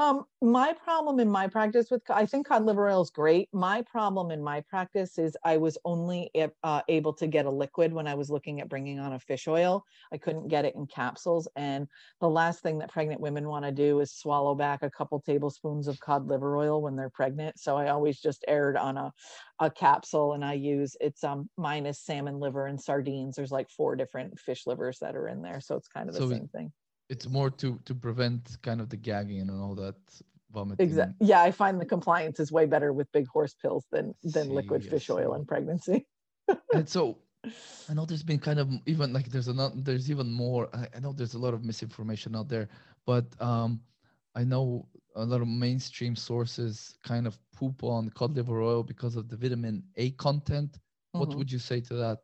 Um, my problem in my practice with, I think cod liver oil is great. My problem in my practice is I was only uh, able to get a liquid when I was looking at bringing on a fish oil. I couldn't get it in capsules. And the last thing that pregnant women want to do is swallow back a couple tablespoons of cod liver oil when they're pregnant. So I always just erred on a, a capsule and I use it's um minus salmon liver and sardines. There's like four different fish livers that are in there. So it's kind of the so same thing it's more to to prevent kind of the gagging and all that vomiting. Exactly. Yeah, I find the compliance is way better with big horse pills than than see, liquid fish oil in pregnancy. and so I know there's been kind of even like there's a there's even more. I, I know there's a lot of misinformation out there, but um, I know a lot of mainstream sources kind of poop on cod liver oil because of the vitamin A content. Mm-hmm. What would you say to that?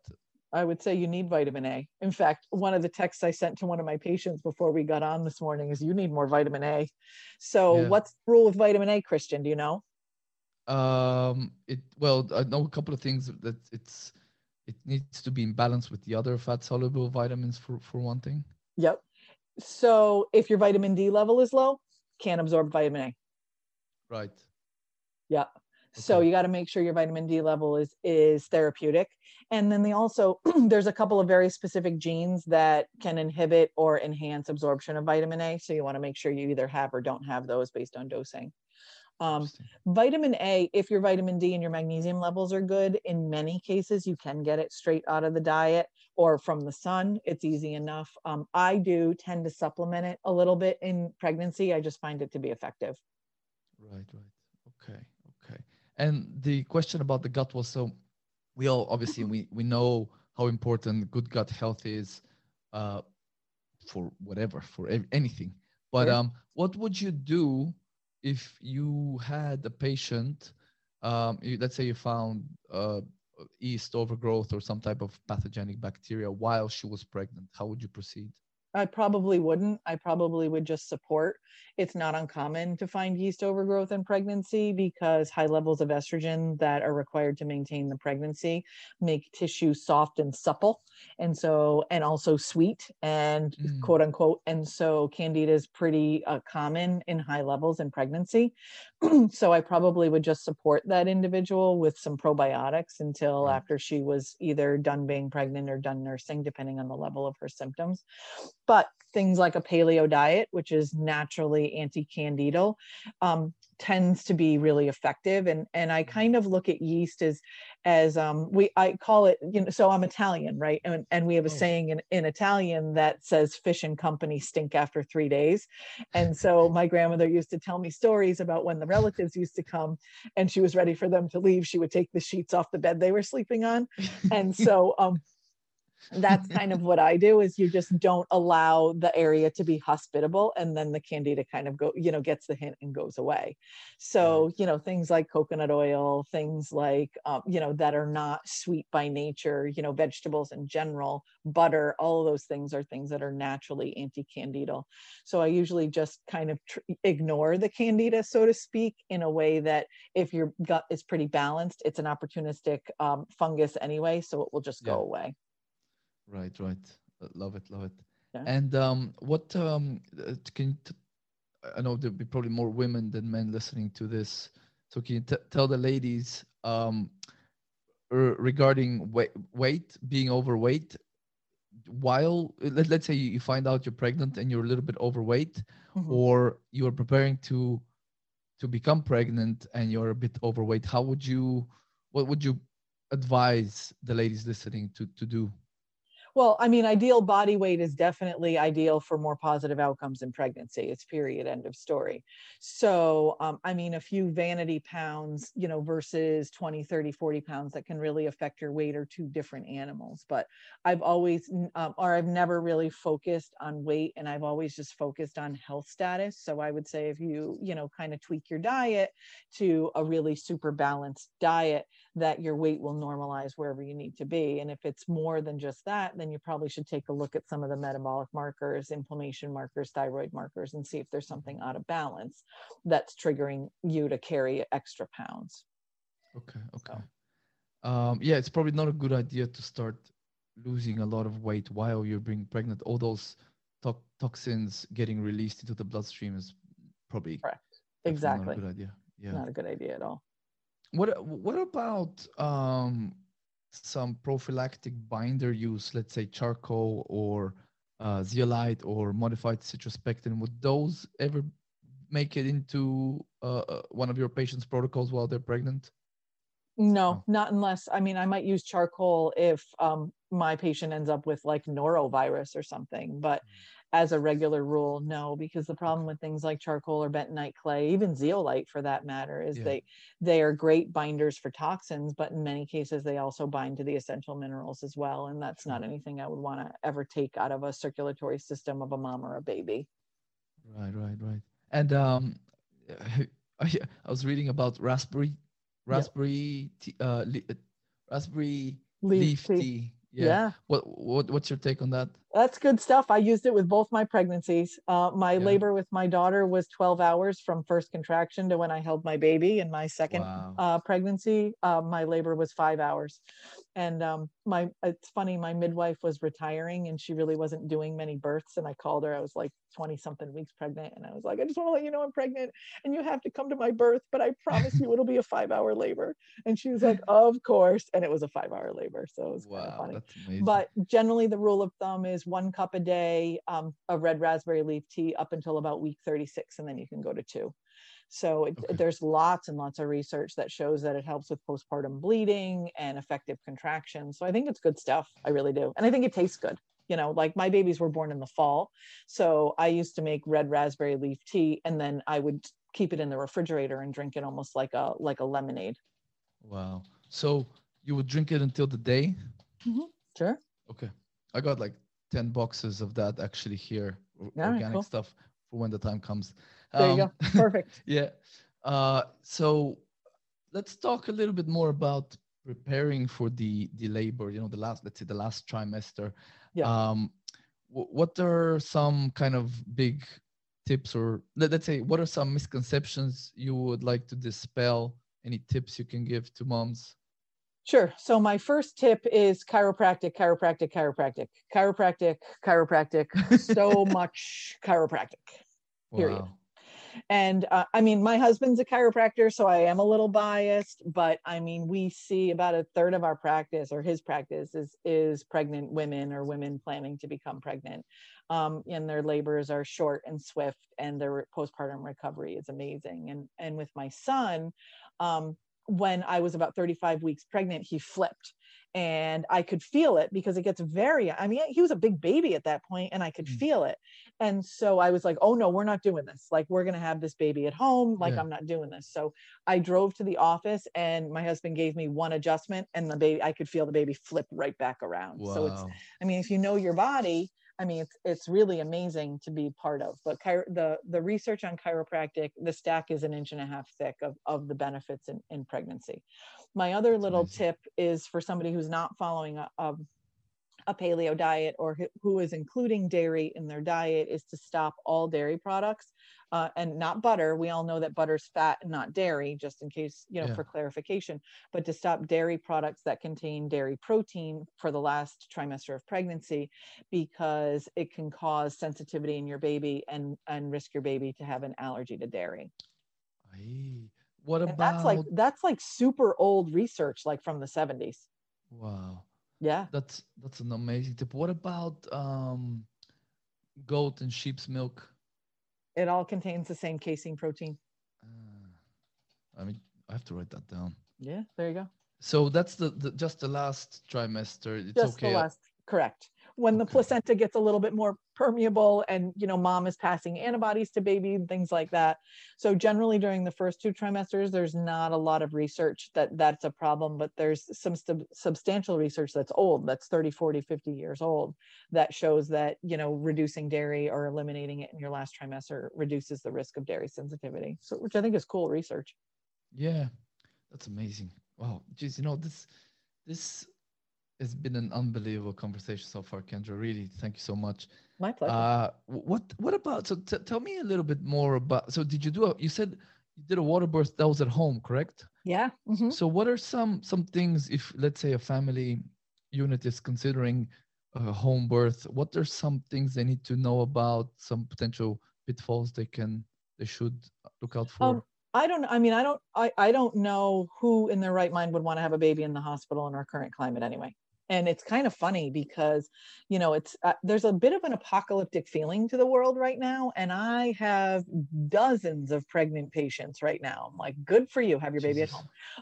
I would say you need vitamin A. In fact, one of the texts I sent to one of my patients before we got on this morning is you need more vitamin A. So, yeah. what's the rule with vitamin A, Christian? Do you know? Um, it well, I know a couple of things that it's it needs to be in balance with the other fat soluble vitamins for for one thing. Yep. So, if your vitamin D level is low, can't absorb vitamin A. Right. Yeah. So you got to make sure your vitamin D level is is therapeutic. And then they also there's a couple of very specific genes that can inhibit or enhance absorption of vitamin A. So you want to make sure you either have or don't have those based on dosing. Um, vitamin A, if your vitamin D and your magnesium levels are good, in many cases you can get it straight out of the diet or from the sun. It's easy enough. Um, I do tend to supplement it a little bit in pregnancy. I just find it to be effective. Right, right. Okay, okay. And the question about the gut was so we all obviously we we know how important good gut health is uh, for whatever for anything. But um, what would you do if you had a patient? Um, you, let's say you found uh, yeast overgrowth or some type of pathogenic bacteria while she was pregnant. How would you proceed? I probably wouldn't. I probably would just support. It's not uncommon to find yeast overgrowth in pregnancy because high levels of estrogen that are required to maintain the pregnancy make tissue soft and supple. And so, and also sweet and mm. quote unquote. And so, candida is pretty uh, common in high levels in pregnancy. so, I probably would just support that individual with some probiotics until right. after she was either done being pregnant or done nursing, depending on the level of her symptoms but things like a paleo diet, which is naturally anti-candidal, um, tends to be really effective. And and I kind of look at yeast as as um, we I call it you know so I'm Italian right and and we have a oh. saying in, in Italian that says fish and company stink after three days, and so my grandmother used to tell me stories about when the relatives used to come and she was ready for them to leave she would take the sheets off the bed they were sleeping on, and so um that's kind of what I do is you just don't allow the area to be hospitable and then the candida kind of go you know gets the hint and goes away. So you know things like coconut oil things like um, you know that are not sweet by nature you know vegetables in general butter all of those things are things that are naturally anti-candidal. So I usually just kind of tr- ignore the candida so to speak in a way that if your gut is pretty balanced it's an opportunistic um, fungus anyway so it will just yeah. go away Right, right. Uh, love it, love it. Yeah. And um, what um, uh, can you t- I know there'll be probably more women than men listening to this. So can you t- tell the ladies um, r- regarding weight, weight, being overweight, while let, let's say you find out you're pregnant and you're a little bit overweight, mm-hmm. or you are preparing to to become pregnant and you're a bit overweight, how would you what would you advise the ladies listening to to do? Well, I mean, ideal body weight is definitely ideal for more positive outcomes in pregnancy. It's period, end of story. So, um, I mean, a few vanity pounds, you know, versus 20, 30, 40 pounds that can really affect your weight are two different animals. But I've always, um, or I've never really focused on weight and I've always just focused on health status. So I would say if you, you know, kind of tweak your diet to a really super balanced diet, that your weight will normalize wherever you need to be. And if it's more than just that, then you probably should take a look at some of the metabolic markers, inflammation markers, thyroid markers, and see if there's something out of balance that's triggering you to carry extra pounds. Okay. Okay. So. Um, yeah, it's probably not a good idea to start losing a lot of weight while you're being pregnant. All those to- toxins getting released into the bloodstream is probably correct. Exactly. Not a good idea. Yeah. Not a good idea at all. What What about um, some prophylactic binder use? Let's say charcoal or uh, zeolite or modified citrus pectin. Would those ever make it into uh, uh one of your patients' protocols while they're pregnant? No, not unless I mean I might use charcoal if um, my patient ends up with like norovirus or something, but as a regular rule, no, because the problem with things like charcoal or bentonite clay, even zeolite for that matter, is Yeah. they they are great binders for toxins, but in many cases they also bind to the essential minerals as well. And that's not anything I would want to ever take out of a circulatory system of a mom or a baby. Right, right, right. And um, I, I was reading about raspberry, raspberry, tea, uh, li- uh, raspberry leaf, tea. tea. yeah. What, what, what's your take on that? That's good stuff. I used it with both my pregnancies. Uh, my Yeah. labor with my daughter was 12 hours from first contraction to when I held my baby. In my second Wow. uh, pregnancy, uh, my labor was five hours. And um, my it's funny, my midwife was retiring and she really wasn't doing many births. And I called her. I was like 20 something weeks pregnant, and I was like, I just want to let you know I'm pregnant, and you have to come to my birth, but I promise you it'll be a five hour labor. And she was like, Of course. And it was a five hour labor, so it was kind of funny that's amazing. but generally the rule of thumb is one cup a day um, of red raspberry leaf tea up until about week 36 and then you can go to two so it, Okay. there's lots and lots of research that shows that it helps with postpartum bleeding and effective contractions so i think it's good stuff i really do and i think it tastes good you know like my babies were born in the fall so i used to make red raspberry leaf tea and then i would keep it in the refrigerator and drink it almost like a like a lemonade wow. So you would drink it until the day? sure Okay. I got like 10 boxes of that actually here, right, organic cool. stuff for when the time comes. there you go Um, perfect yeah. Uh, so let's talk a little bit more about preparing for the the labor. You know, the last let's say the last trimester. Yeah. Um, wh- what are some kind of big tips, or let, let's say, what are some misconceptions you would like to dispel? Any tips you can give to moms? Sure. So my first tip is chiropractic, chiropractic, chiropractic, chiropractic, chiropractic, so much chiropractic. Period. Wow. And uh, I mean, my husband's a chiropractor, so I am a little biased, but I mean, we see about a third of our practice or his practice is is pregnant women or women planning to become pregnant. Um, and their labors are short and swift, and their postpartum recovery is amazing. And and with my son, um, when I was about 35 weeks pregnant, he flipped and I could feel it because it gets very, I mean, he was a big baby at that point and I could Mm. feel it. And so I was like, oh no, we're not doing this. Like, we're going to have this baby at home. Like, Yeah. I'm not doing this. So I drove to the office and my husband gave me one adjustment and the baby, I could feel the baby flip right back around. So it's, I mean, if you know your body, I mean, it's it's really amazing to be part of. But chiro- the the research on chiropractic, the stack is an inch and a half thick of of the benefits in in pregnancy. My other little tip is for somebody who's not following a, a a paleo diet or who- is including dairy in their diet is to stop all dairy products uh, and not butter. We all know that butter's fat and not dairy, just in case, you know, Yeah. for clarification, but to stop dairy products that contain dairy protein for the last trimester of pregnancy because it can cause sensitivity in your baby and and risk your baby to have an allergy to dairy. Aye. What And about? that's like that's like super old research like from the 70s. wow. Yeah. That's that's an amazing tip. What about um, goat and sheep's milk? It all contains the same casein protein. Uh, I mean, I have to write that down. Yeah, there you go. So that's the, the just the last trimester. It's just okay. the last correct when the Okay. placenta gets a little bit more permeable and you know mom is passing antibodies to baby and things like that so generally during the first two trimesters there's not a lot of research that that's a problem but there's some sub- substantial research that's old that's 30 40 50 years old that shows that you know reducing dairy or eliminating it in your last trimester reduces the risk of dairy sensitivity so which i think is cool research Yeah, that's amazing. Wow, geez, you know this this has been an unbelievable conversation so far, Kendra. Really, thank you so much. my pleasure Uh, what what about? So t- tell me a little bit more about. So did you do a? You said you did a water birth that was at home, correct? yeah mhm. So what are some some things if let's say a family unit is considering a home birth? What are some things they need to know about? Some potential pitfalls they can they should look out for. Um, I don't. I mean, I don't. I, I don't know who in their right mind would want to have a baby in the hospital in our current climate. Anyway, and it's kind of funny because you know it's uh, there's a bit of an apocalyptic feeling to the world right now and i have dozens of pregnant patients right now. I'm like good for you have your baby Jesus. at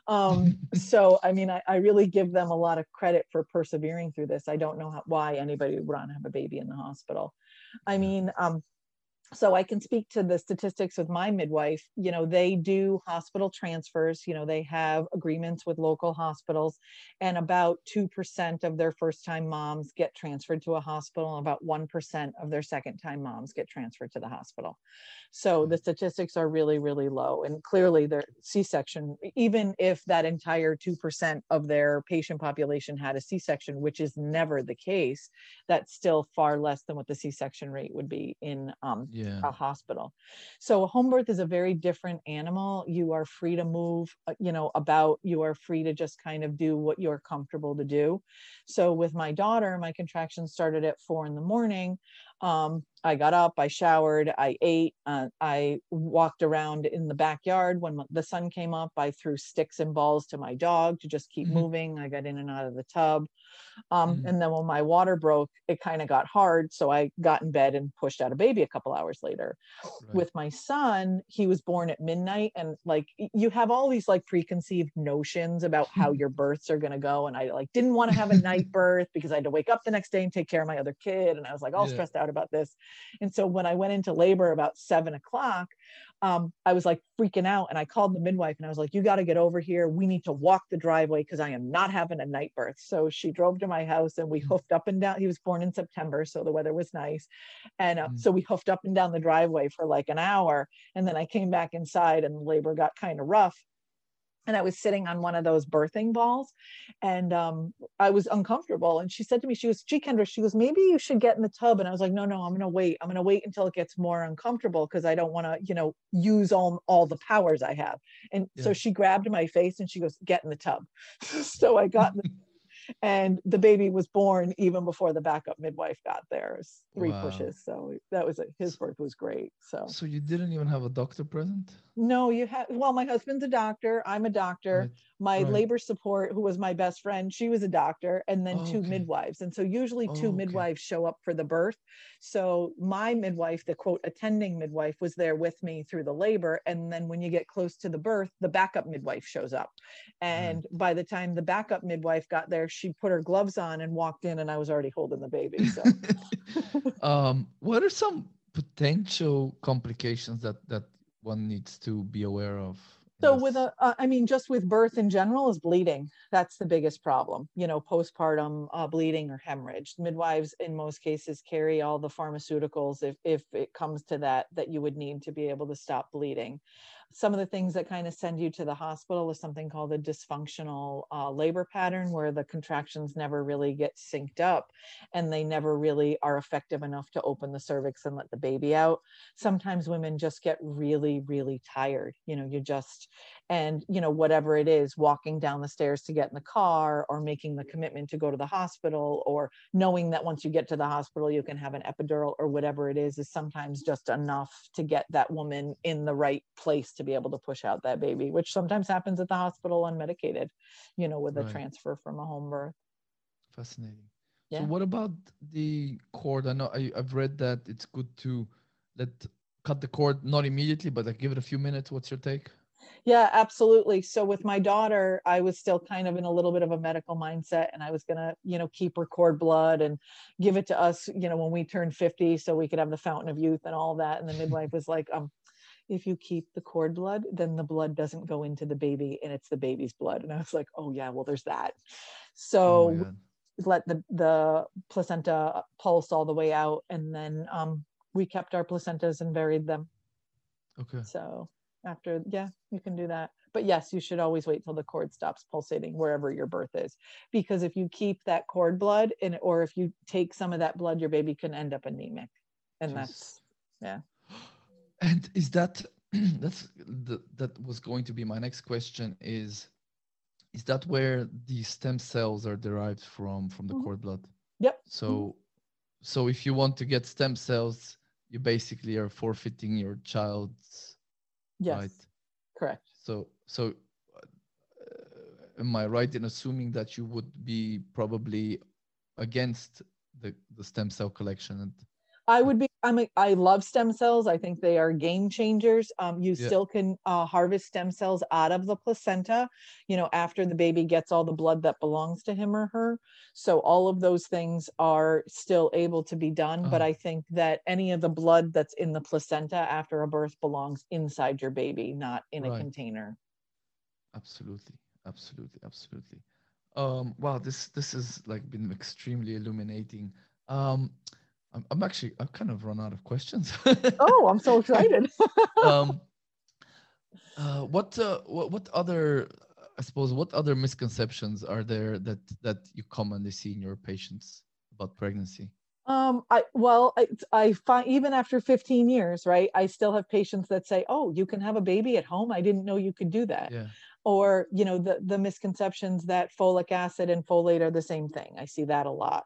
home. Um, so i mean I, I, really give them a lot of credit for persevering through this. I don't know how, why anybody would want to have a baby in the hospital. I mean um, so i can speak to the statistics with my midwife you know they do hospital transfers you know they have agreements with local hospitals and about 2% of their first time moms get transferred to a hospital and about 1% of their second time moms get transferred to the hospital. So the statistics are really really low and clearly their c-section even if that entire 2% of their patient population had a c-section which is never the case that's still far less than what the c-section rate would be in um, yeah yeah. a hospital. So home birth is a very different animal. You are free to move, uh, you know, about, you are free to just kind of do what you're comfortable to do. So with my daughter, my contractions started at four in the morning. Um, I got up, I showered, I ate, uh, I walked around in the backyard. When the sun came up, I threw sticks and balls to my dog to just keep mm-hmm. moving. I got in and out of the tub. Um, mm-hmm. And then when my water broke, it kind of got hard. So I got in bed and pushed out a baby a couple hours later. Right. With my son, he was born at midnight. And like you have all these like preconceived notions about how your births are going to go. And I like didn't want to have a night birth because I had to wake up the next day and take care of my other kid. And I was like all yeah. stressed out about this. And so when I went into labor about seven o'clock, um, I was like freaking out and I called the midwife and I was like, you got to get over here. We need to walk the driveway because I am not having a night birth. So she drove to my house and we mm. hoofed up and down. He was born in September, so the weather was nice. And uh, mm. so we hoofed up and down the driveway for like an hour. And then I came back inside and labor got kind of rough and I was sitting on one of those birthing balls and um, I was uncomfortable. And she said to me, she goes, gee, Kendra, she goes, maybe you should get in the tub. And I was like, no, no, I'm going to wait. I'm going to wait until it gets more uncomfortable because I don't want to, you know, use all, all the powers I have. And yeah. so she grabbed my face and she goes, get in the tub. so I got in the and the baby was born even before the backup midwife got there. three wow. pushes, so that was his birth was great. So so you didn't even have a doctor present? No, you had. Well, my husband's a doctor. I'm a doctor. Right my right. labor support who was my best friend she was a doctor and then oh, two okay. midwives and so usually two oh, midwives okay. show up for the birth so my midwife the quote attending midwife was there with me through the labor and then when you get close to the birth the backup midwife shows up and right. by the time the backup midwife got there she put her gloves on and walked in and i was already holding the baby so um what are some potential complications that that one needs to be aware of so with a, uh, I mean, just with birth in general is bleeding. That's the biggest problem. You know, postpartum uh, bleeding or hemorrhage. Midwives in most cases carry all the pharmaceuticals if if it comes to that that you would need to be able to stop bleeding some of the things that kind of send you to the hospital is something called a dysfunctional uh, labor pattern where the contractions never really get synced up and they never really are effective enough to open the cervix and let the baby out. Sometimes women just get really really tired. You know you just and you know whatever it is walking down the stairs to get in the car or making the commitment to go to the hospital or knowing that once you get to the hospital you can have an epidural or whatever it is is sometimes just enough to get that woman in the right place to be able to push out that baby which sometimes happens at the hospital unmedicated you know with a transfer from a home birth. Fascinating. Yeah. so what about the cord? I know I, i've read that it's good to let cut the cord not immediately but like give it a few minutes. What's your take yeah, absolutely. So with my daughter, I was still kind of in a little bit of a medical mindset and I was going to, you know, keep her cord blood and give it to us, you know, when we turned 50 so we could have the fountain of youth and all that. And the midwife was like, um, if you keep the cord blood, then the blood doesn't go into the baby and it's the baby's blood. And I was like, oh yeah, well, there's that. So oh let the, the placenta pulse all the way out. And then um, we kept our placentas and buried them. Okay. So after yeah you can do that. But yes you should always wait till the cord stops pulsating wherever your birth is. Because if you keep that cord blood in or if you take some of that blood your baby can end up anemic. And that's yeah. And is that that's the, that was going to be my next question is is that where the stem cells are derived from from the mm-hmm. cord blood? Yep. So mm-hmm. so if you want to get stem cells you basically are forfeiting your child's Yes. Right. Correct. So so uh, am I right in assuming that you would be probably against the, the stem cell collection and I would be. I'm. A, I love stem cells. I think they are game changers. Um, you Yeah. still can uh, harvest stem cells out of the placenta. You know, after the baby gets all the blood that belongs to him or her. So all of those things are still able to be done. But Uh-huh. I think that any of the blood that's in the placenta after a birth belongs inside your baby, not in a container. Absolutely, absolutely, absolutely. Um, wow, this this has like been extremely illuminating. Um, I'm, I'm actually I've kind of run out of questions. Oh, I'm so excited. um, uh, what uh, what what other I suppose what other misconceptions are there that that you commonly see in your patients about pregnancy? Um, I well, I I find even after 15 years, right? I still have patients that say, "Oh, you can have a baby at home. I didn't know you could do that." Yeah, Or, you know, the the misconceptions that folic acid and folate are the same thing. I see that a lot.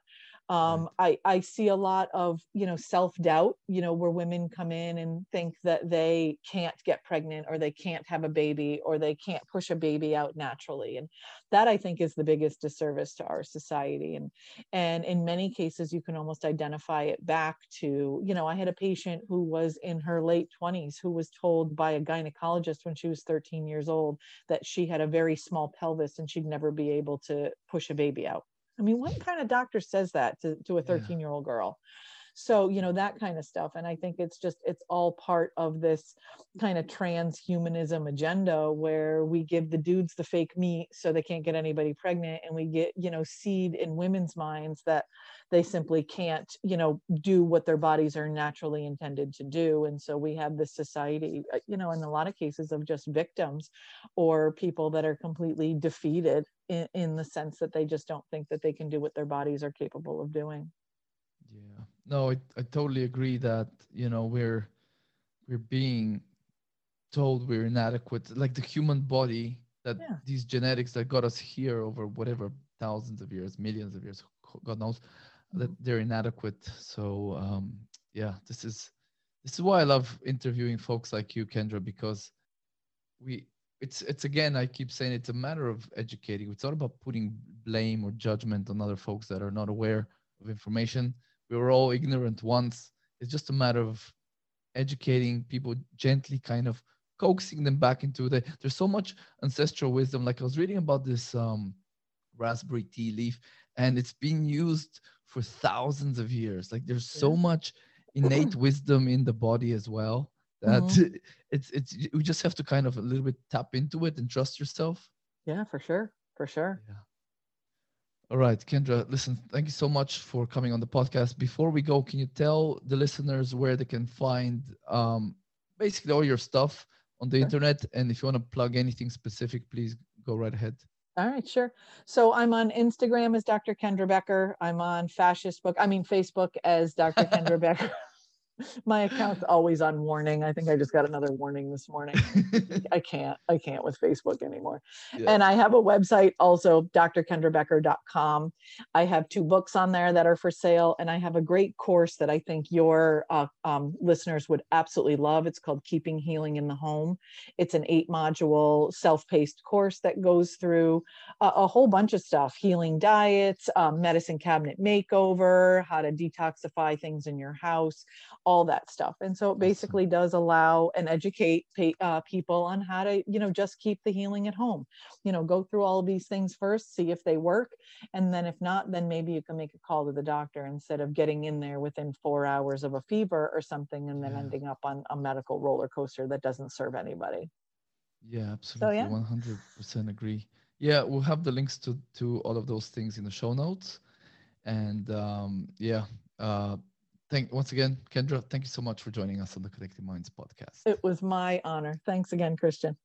Um, I I see a lot of, you know, self-doubt, you know, where women come in and think that they can't get pregnant or they can't have a baby or they can't push a baby out naturally. And that I think is the biggest disservice to our society. And and in many cases you can almost identify it back to you know i had a patient who was in her late 20s who was told by a gynecologist when she was 13 years old that she had a very small pelvis and she'd never be able to push a baby out i mean what kind of doctor says that to, to a 13 year old girl so you know that kind of stuff. And i think it's just it's all part of this kind of transhumanism agenda where we give the dudes the fake meat so they can't get anybody pregnant. And we get you know seed in women's minds that they simply can't you know do what their bodies are naturally intended to do. And so we have this society uh, you know in a lot of cases of just victims or people that are completely defeated in, in the sense that they just don't think that they can do what their bodies are capable of doing. No, I I totally agree that you know we're we're being told we're inadequate, like the human body that Yeah. these genetics that got us here over whatever thousands of years, millions of years, God knows, that they're inadequate. So um, yeah, this is this is why I love interviewing folks like you, Kendra, because we it's it's again I keep saying it's a matter of educating. It's not about putting blame or judgment on other folks that are not aware of information. We were all ignorant once. It's just a matter of educating people gently, kind of coaxing them back into the. There's so much ancestral wisdom. Like I was reading about this um, raspberry tea leaf, and it's been used for thousands of years. Like there's so much innate wisdom in the body as well that Mhm. it's it's you just have to kind of a little bit tap into it and trust yourself. yeah for sure for sure Yeah. All right, Kendra, listen, thank you so much for coming on the podcast. Before we go, can you tell the listeners where they can find um, basically all your stuff on the Sure. internet? And if you want to plug anything specific, please go right ahead. All right, sure. So I'm on Instagram as Dr. Kendra Becker. I'm on Fascist Book, I mean Facebook as Dr. Kendra Becker. My account's always on warning. I think I just got another warning this morning. I can't, I can't with Facebook anymore. Yeah. And I have a website also, drkendrabecker.com. I have two books on there that are for sale, and I have a great course that I think your uh, um, listeners would absolutely love. It's called Keeping Healing in the Home. It's an eight module self paced course that goes through a, a whole bunch of stuff healing diets, um, medicine cabinet makeover, how to detoxify things in your house, all that stuff. And so it basically does allow and educate uh, people on how to, you know, just keep the healing at home. You know, go through all of these things first, see if they work. And then if not, then maybe you can make a call to the doctor instead of getting in there within four hours of a fever or something and then Yeah. ending up on a medical roller coaster that doesn't serve anybody. Yeah, absolutely. yeah. 100% agree. Yeah, we'll have the links to, to all of those things in the show notes. And um, yeah, uh, thank once again, Kendra, thank you so much for joining us on the Connecting Minds podcast. It was my honor. Thanks again, Christian.